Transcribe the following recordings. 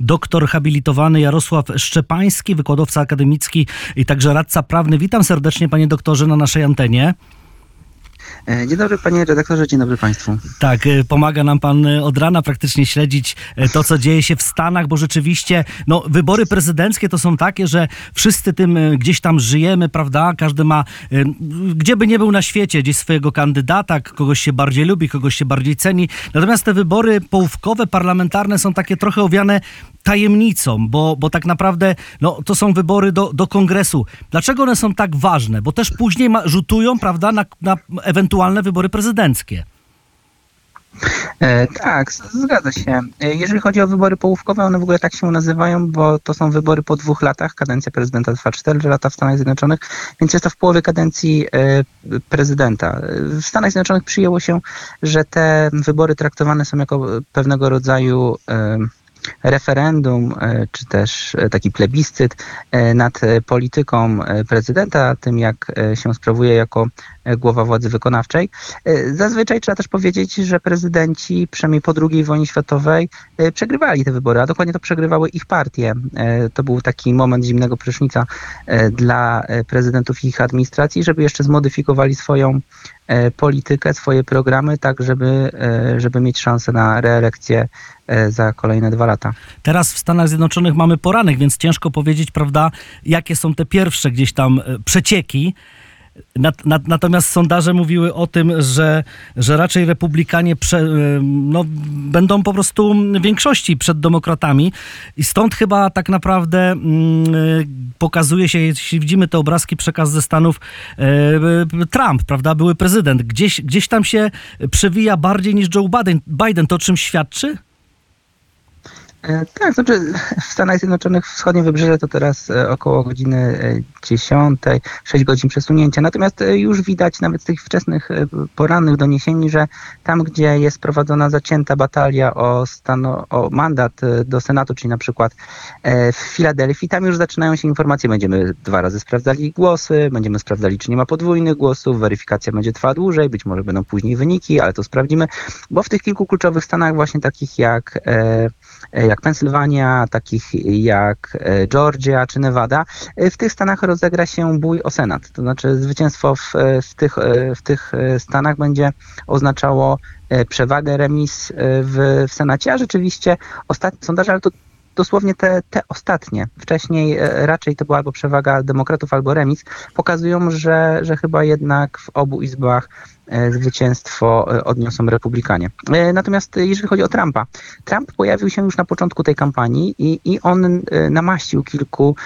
doktor habilitowany Jarosław Szczepański, wykładowca akademicki i także radca prawny. Witam serdecznie panie doktorze na naszej antenie. E, dzień dobry panie redaktorze, dzień dobry państwu. Tak, y, pomaga nam pan y, od rana praktycznie śledzić to, co dzieje się w Stanach, bo rzeczywiście no, wybory prezydenckie to są takie, że wszyscy tym gdzieś tam żyjemy, prawda? Każdy ma, gdzie by nie był na świecie, gdzieś swojego kandydata, kogoś się bardziej lubi, kogoś się bardziej ceni. Natomiast te wybory połówkowe, parlamentarne są takie trochę owiane tajemnicą, bo, bo tak naprawdę no, to są wybory do, do kongresu. Dlaczego one są tak ważne? Bo też później ma, rzutują, prawda, na, na ewentualne wybory prezydenckie. E, tak, zgadza się. E, jeżeli chodzi o wybory połówkowe, one w ogóle tak się nazywają, bo to są wybory po dwóch latach. Kadencja prezydenta trwa 4 lata w Stanach Zjednoczonych, więc jest to w połowie kadencji e, prezydenta. W Stanach Zjednoczonych przyjęło się, że te wybory traktowane są jako pewnego rodzaju referendum, e, czy też e, taki plebiscyt e, nad polityką prezydenta, tym jak się sprawuje jako głowa władzy wykonawczej. Zazwyczaj trzeba też powiedzieć, że prezydenci, przynajmniej po II wojnie światowej, przegrywali te wybory, a dokładnie to przegrywały ich partie. To był taki moment zimnego prysznica dla prezydentów i ich administracji, żeby jeszcze zmodyfikowali swoją politykę, swoje programy, tak żeby, żeby mieć szansę na reelekcję za kolejne dwa lata. Teraz w Stanach Zjednoczonych mamy poranek, więc ciężko powiedzieć, prawda, jakie są te pierwsze gdzieś tam e, przecieki. Nat, nat, natomiast sondaże mówiły o tym, że, że raczej republikanie prze, e, no, będą po prostu większości przed demokratami i stąd chyba tak naprawdę mm, e, pokazuje się, jeśli widzimy te obrazki, przekaz ze Stanów, e, e, Trump, prawda, były prezydent. Gdzieś, gdzieś tam się przewija bardziej niż Joe Biden. Biden to czym świadczy? E, Tak, znaczy w Stanach Zjednoczonych wschodnie wybrzeże to teraz e, około godziny e, 10, 6 godzin przesunięcia. Natomiast e, już widać nawet z tych wczesnych e, porannych doniesień, że tam, gdzie jest prowadzona zacięta batalia o, stano, o mandat e, do Senatu, czyli na przykład e, w Filadelfii, tam już zaczynają się informacje. Będziemy dwa razy sprawdzali głosy, będziemy sprawdzali, czy nie ma podwójnych głosów, weryfikacja będzie trwała dłużej, być może będą później wyniki, ale to sprawdzimy, bo w tych kilku kluczowych stanach właśnie takich jak e, e, jak Pensylwania, takich jak e, Georgia czy Nevada, e, w tych stanach rozegra się bój o Senat. To znaczy zwycięstwo w, e, w, tych, e, w tych e, stanach będzie oznaczało e, przewagę remis e, w, w Senacie, a rzeczywiście ostatnie sondaże, ale to dosłownie te, te ostatnie, wcześniej e, raczej to była albo przewaga demokratów, albo remis, pokazują, że, że chyba jednak w obu izbach e, zwycięstwo e, odniosą republikanie. Natomiast jeżeli chodzi o Trumpa, Trump pojawił się już na początku tej kampanii i, i on namaścił kilku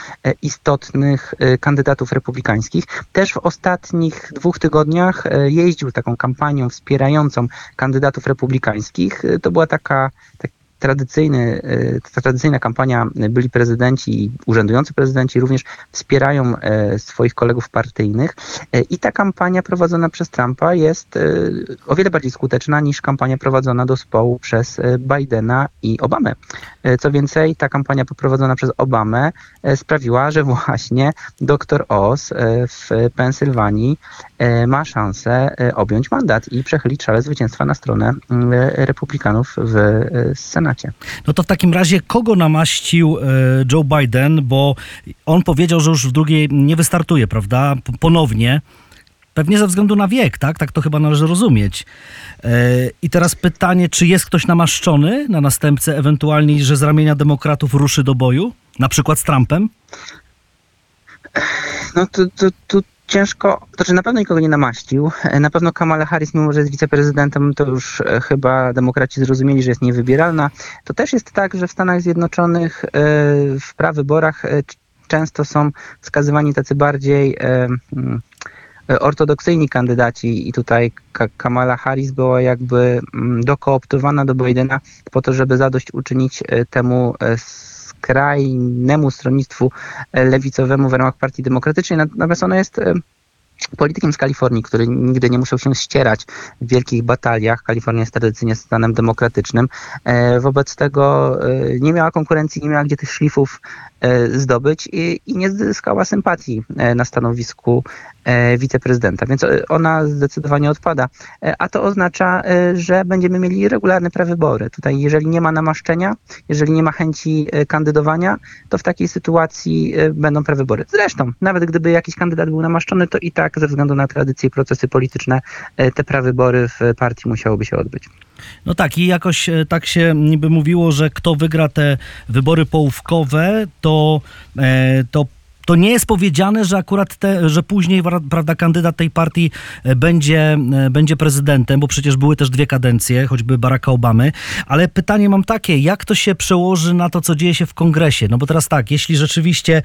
istotnych kandydatów republikańskich. Też w ostatnich dwóch tygodniach jeździł taką kampanią wspierającą kandydatów republikańskich. To była taka, taki tradycyjny, e, tradycyjna kampania e, byli prezydenci i urzędujący prezydenci również wspierają e, swoich kolegów partyjnych i ta kampania prowadzona przez Trumpa jest o wiele bardziej skuteczna niż kampania prowadzona do społu przez Bidena i Obamę. Co więcej, ta kampania poprowadzona przez Obamę sprawiła, że właśnie dr Oz w Pensylwanii ma szansę e, objąć mandat i przechylić szale zwycięstwa na stronę mm, e, republikanów w e, Senacie. No to w takim razie kogo namaścił e, Joe Biden, bo on powiedział, że już w drugiej nie wystartuje, prawda? Ponownie. Pewnie ze względu na wiek, tak? Tak to chyba należy rozumieć. E, I teraz pytanie, czy jest ktoś namaszczony na następcę, ewentualnie, że z ramienia demokratów ruszy do boju? Na przykład z Trumpem? No to, to, to ciężko, to znaczy na pewno nikogo nie namaścił. E, Na pewno Kamala Harris, mimo że jest wiceprezydentem, to już e, chyba demokraci zrozumieli, że jest niewybieralna. To też jest tak, że w Stanach Zjednoczonych e, w prawyborach często są wskazywani tacy bardziej mm, ortodoksyjni kandydaci i tutaj Ka- Kamala Harris była jakby mm, dokooptowana do Bidena po to, żeby zadość uczynić e, temu skrajnemu stronnictwu e, lewicowemu w ramach Partii Demokratycznej. Natomiast ona jest e, politykiem z Kalifornii, który nigdy nie musiał się ścierać w wielkich bataliach. Kalifornia jest tradycyjnie stanem demokratycznym. E, Wobec tego nie miała konkurencji, nie miała gdzie tych szlifów zdobyć i, i nie zyskała sympatii na stanowisku wiceprezydenta, więc e, ona zdecydowanie odpada. E, A to oznacza, e, że będziemy mieli regularne prawybory. Tutaj, jeżeli nie ma namaszczenia, jeżeli nie ma chęci e, kandydowania, to w takiej sytuacji e, będą prawybory. Zresztą, nawet gdyby jakiś kandydat był namaszczony, to i tak ze względu na tradycje i procesy polityczne e, te prawybory w partii musiałyby się odbyć. No tak, i jakoś e, tak się niby mówiło, że kto wygra te wybory połówkowe, to, e, to to nie jest powiedziane, że akurat te, że później pra- prawda, kandydat tej partii e, będzie, e, będzie prezydentem, bo przecież były też dwie kadencje, choćby Baracka Obamy. Ale pytanie mam takie, jak to się przełoży na to, co dzieje się w kongresie? No bo teraz tak, jeśli rzeczywiście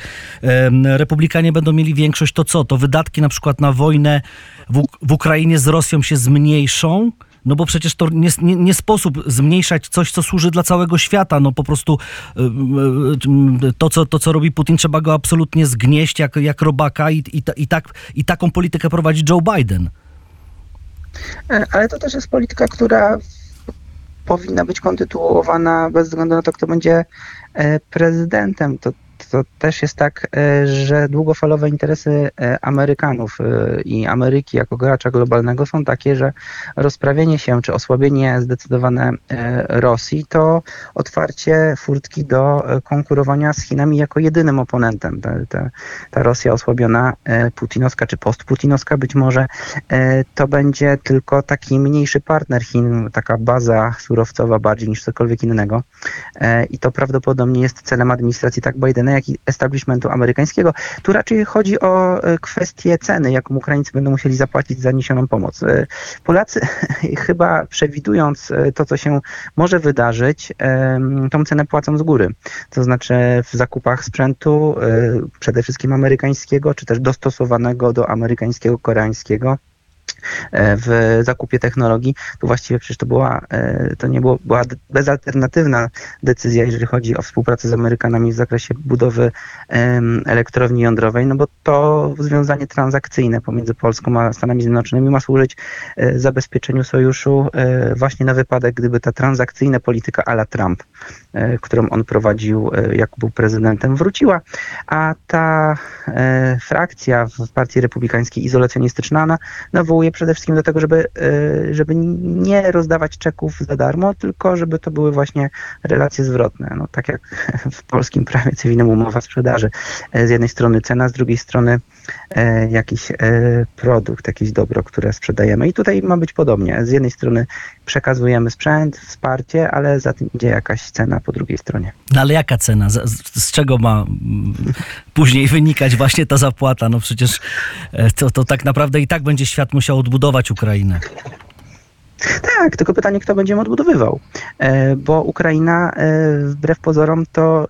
republikanie będą mieli większość, to co? To wydatki na przykład na wojnę w, w Ukrainie z Rosją się zmniejszą? No bo przecież to nie, nie, nie sposób zmniejszać coś, co służy dla całego świata. No po prostu y, y, to, co, to, co robi Putin, trzeba go absolutnie zgnieść jak, jak robaka i, i, i, tak, i taką politykę prowadzi Joe Biden. E, Ale to też jest polityka, która powinna być kontynuowana bez względu na to, kto będzie e, prezydentem. To, to też jest tak, e, że długofalowe interesy e, Amerykanów e, i Ameryki jako gracza globalnego są takie, że rozprawienie się czy osłabienie zdecydowane Rosji to otwarcie furtki do konkurowania z Chinami jako jedynym oponentem. Ta, ta, ta Rosja osłabiona, putinowska czy postputinowska być może to będzie tylko taki mniejszy partner Chin, taka baza surowcowa bardziej niż cokolwiek innego. I to prawdopodobnie jest celem administracji tak Bidena, jak i establishmentu amerykańskiego. Tu raczej chodzi o e, kwestię ceny, jaką Ukraińcy będą musieli zapłacić za niesioną pomoc. E, Polacy chyba przewidując e, to, co się może wydarzyć, tą cenę płacą z góry. To znaczy w zakupach sprzętu, przede wszystkim amerykańskiego, czy też dostosowanego do amerykańskiego, koreańskiego w zakupie technologii, to właściwie przecież to była, e, to nie było, była bezalternatywna decyzja, jeżeli chodzi o współpracę z Amerykanami w zakresie budowy elektrowni jądrowej, no bo to związanie transakcyjne pomiędzy Polską a Stanami Zjednoczonymi ma służyć e, zabezpieczeniu sojuszu e, właśnie na wypadek, gdyby ta transakcyjna polityka ala Trump, e, którą on prowadził, e, jak był prezydentem, wróciła, a ta e, frakcja w partii republikańskiej izolacjonistyczna, ona nawołuje przede wszystkim do tego, żeby, e, żeby nie rozdawać czeków za darmo, tylko żeby to były właśnie relacje zwrotne. No, tak jak w polskim prawie cywilnym umowa sprzedaży. E, Z jednej strony cena, z drugiej strony e, jakiś e, produkt, jakieś dobro, które sprzedajemy. I tutaj ma być podobnie. Z jednej strony przekazujemy sprzęt, wsparcie, ale za tym idzie jakaś cena po drugiej stronie. No ale jaka cena? Z, z, czego ma później wynikać właśnie ta zapłata? No przecież to, to tak naprawdę i tak będzie świat musiał odbudować Ukrainę. Tak, tylko pytanie, kto będzie odbudowywał. E, Bo Ukraina, e, wbrew pozorom, to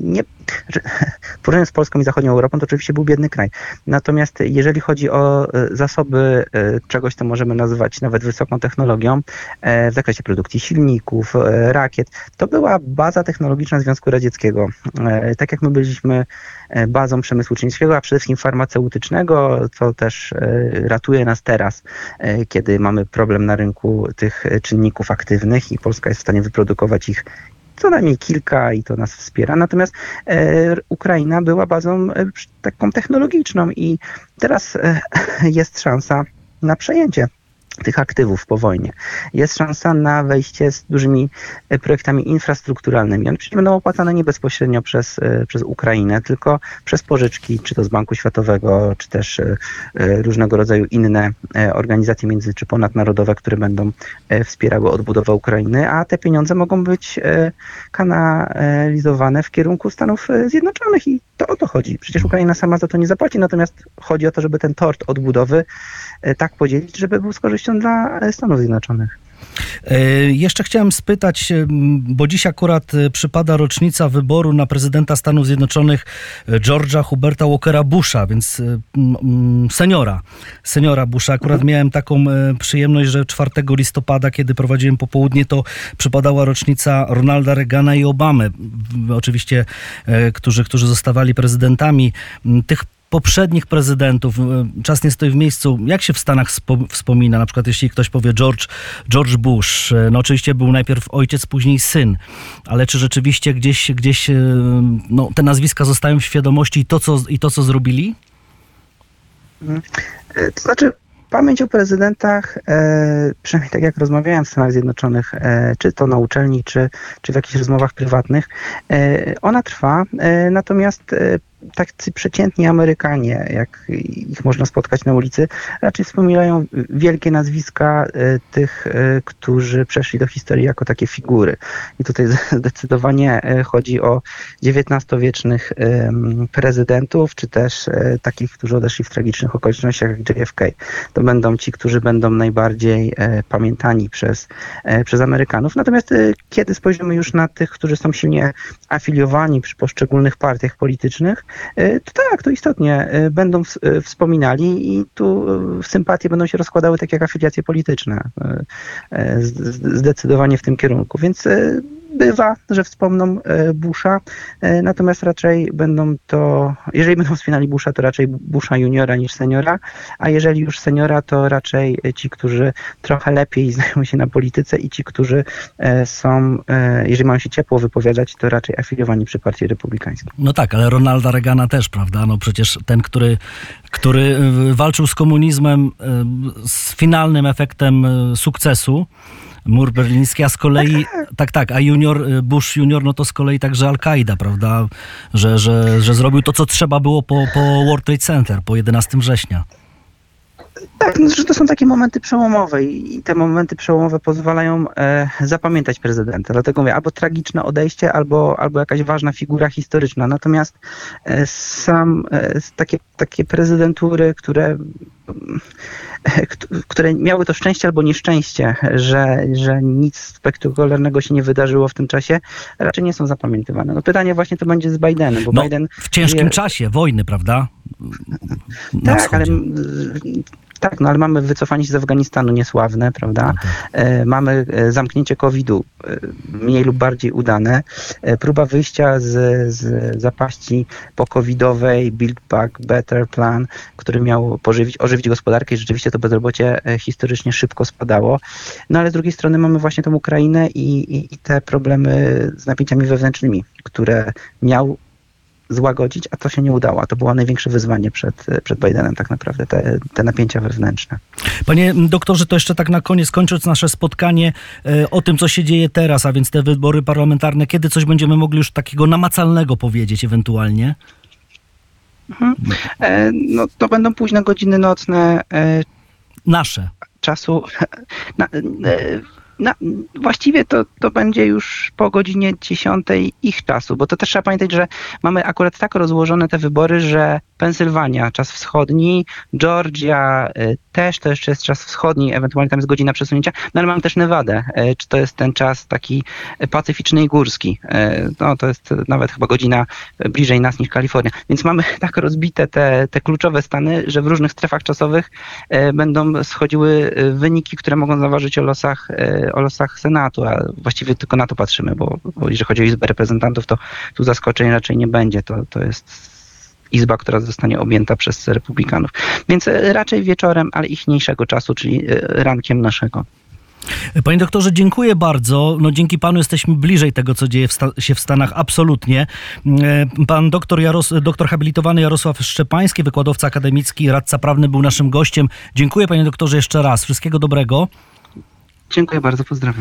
nie. porównaniu z Polską i zachodnią Europą, to oczywiście był biedny kraj. Natomiast jeżeli chodzi o e, zasoby e, czegoś, co możemy nazywać nawet wysoką technologią, e, w zakresie produkcji silników, rakiet, to była baza technologiczna Związku Radzieckiego. Tak jak my byliśmy bazą przemysłu chińskiego, a przede wszystkim farmaceutycznego, co też ratuje nas teraz, kiedy mamy problem na rynku tych czynników aktywnych i Polska jest w stanie wyprodukować ich co najmniej kilka i to nas wspiera. Natomiast e, Ukraina była bazą e, taką technologiczną i teraz e, jest szansa na przejęcie tych aktywów po wojnie. Jest szansa na wejście z dużymi e, projektami infrastrukturalnymi. One przecież będą opłacane nie bezpośrednio przez, e, przez Ukrainę, tylko przez pożyczki, czy to z Banku Światowego, czy też e, różnego rodzaju inne organizacje między czy ponadnarodowe, które będą wspierały odbudowę Ukrainy, a te pieniądze mogą być kanalizowane w kierunku Stanów Zjednoczonych i to o to chodzi. Przecież Ukraina sama za to nie zapłaci, natomiast chodzi o to, żeby ten tort odbudowy tak podzielić, żeby był z korzyścią dla e, Stanów Zjednoczonych. E, Jeszcze chciałem spytać, em, bo dziś akurat e, przypada rocznica wyboru na prezydenta Stanów Zjednoczonych e, George'a Huberta Walkera Busha, więc e, seniora, seniora Busha. Akurat miałem taką e, przyjemność, że 4 listopada, kiedy prowadziłem popołudnie, to przypadała rocznica Ronalda Reagana i Obamy. Oczywiście, e, którzy, którzy zostawali prezydentami. Tych poprzednich prezydentów, e, czas nie stoi w miejscu. Jak się w Stanach spo, wspomina, na przykład jeśli ktoś powie George, George Bush, e, no oczywiście był najpierw ojciec, później syn, ale czy rzeczywiście gdzieś, gdzieś e, no, te nazwiska zostają w świadomości i to, co, i to, co zrobili? To znaczy, pamięć o prezydentach, przynajmniej tak jak rozmawiałem w Stanach Zjednoczonych, czy to na uczelni, czy, czy w jakichś rozmowach prywatnych, ona trwa, natomiast tacy przeciętni Amerykanie, jak ich można spotkać na ulicy, raczej wspominają wielkie nazwiska e, tych, e, którzy przeszli do historii jako takie figury. I tutaj zdecydowanie e, chodzi o XIX-wiecznych prezydentów, czy też takich, którzy odeszli w tragicznych okolicznościach jak JFK. To będą ci, którzy będą najbardziej pamiętani przez, przez Amerykanów. Natomiast kiedy spojrzymy już na tych, którzy są silnie afiliowani przy poszczególnych partiach politycznych, to tak, to istotnie e, będą e, wspominali i tu sympatie będą się rozkładały tak jak afiliacje polityczne. Zdecydowanie w tym kierunku. Więc bywa, że wspomną e, Busha, e, natomiast raczej będą to, jeżeli będą wspominali Busha, to raczej Busha juniora niż seniora, a jeżeli już seniora, to raczej ci, którzy trochę lepiej znają się na polityce i ci, którzy e, są, jeżeli mają się ciepło wypowiadać, to raczej afiliowani przy partii republikańskiej. No tak, ale Ronalda Reagana też, prawda? No przecież ten, który, który walczył z komunizmem z finalnym efektem sukcesu, mur berliński, a z kolei, tak, tak, a junior, y, Bush junior, no to z kolei także Al-Kaida, prawda? Że, że, że zrobił to, co trzeba było po, po World Trade Center, po 11 września. Tak, no, że to są takie momenty przełomowe i te momenty przełomowe pozwalają e, zapamiętać prezydenta. Dlatego mówię, albo tragiczne odejście, albo, albo jakaś ważna figura historyczna. Natomiast e, sam e, takie, takie prezydentury, które, e, kt- które miały to szczęście albo nieszczęście, że, że nic spektakularnego się nie wydarzyło w tym czasie, raczej nie są zapamiętywane. No pytanie właśnie to będzie z Bidenem, bo No, Biden w ciężkim czasie wojny, prawda? Na tak, ale, wschodzie. mm, tak, no ale mamy wycofanie się z Afganistanu niesławne, prawda? Tak. E, mamy e, zamknięcie COVID-u e, mniej lub bardziej udane. Próba wyjścia z, z zapaści po-covidowej Build Back Better Plan, który miał pożywić, ożywić gospodarkę i rzeczywiście to bezrobocie historycznie szybko spadało. No ale z drugiej strony mamy właśnie tą Ukrainę i, i, i te problemy z napięciami wewnętrznymi, które miał złagodzić, a to się nie udało. To było największe wyzwanie przed, przed Bidenem tak naprawdę, te, te napięcia wewnętrzne. Panie doktorze, to jeszcze tak na koniec, kończąc nasze spotkanie e, o tym, co się dzieje teraz, a więc te wybory parlamentarne, kiedy coś będziemy mogli już takiego namacalnego powiedzieć ewentualnie? E, no, to będą późne godziny nocne e, Nasze. czasu. Na, właściwie to, to będzie już po godzinie 10 ich czasu, bo to też trzeba pamiętać, że mamy akurat tak rozłożone te wybory, że Pensylwania, czas wschodni, Georgia e, też, to jeszcze jest czas wschodni, ewentualnie tam jest godzina przesunięcia, no ale mamy też Nevadę, e, czy to jest ten czas taki pacyficzny i górski. E, No to jest nawet chyba godzina bliżej nas niż Kalifornia. Więc mamy tak rozbite te, te kluczowe stany, że w różnych strefach czasowych e, będą schodziły e, wyniki, które mogą zaważyć o losach, e, o losach Senatu, a właściwie tylko na to patrzymy, bo, bo jeżeli chodzi o Izbę Reprezentantów, to tu zaskoczeń raczej nie będzie. To, to jest izba, która zostanie objęta przez republikanów. Więc e, raczej wieczorem, ale ichniejszego czasu, czyli e, rankiem naszego. Panie doktorze, dziękuję bardzo. No, dzięki panu jesteśmy bliżej tego, co dzieje w się w Stanach, absolutnie. E, Pan doktor, Jaros- doktor habilitowany Jarosław Szczepański, wykładowca akademicki, radca prawny był naszym gościem. Dziękuję panie doktorze jeszcze raz. Wszystkiego dobrego. Dziękuję bardzo, pozdrawiam.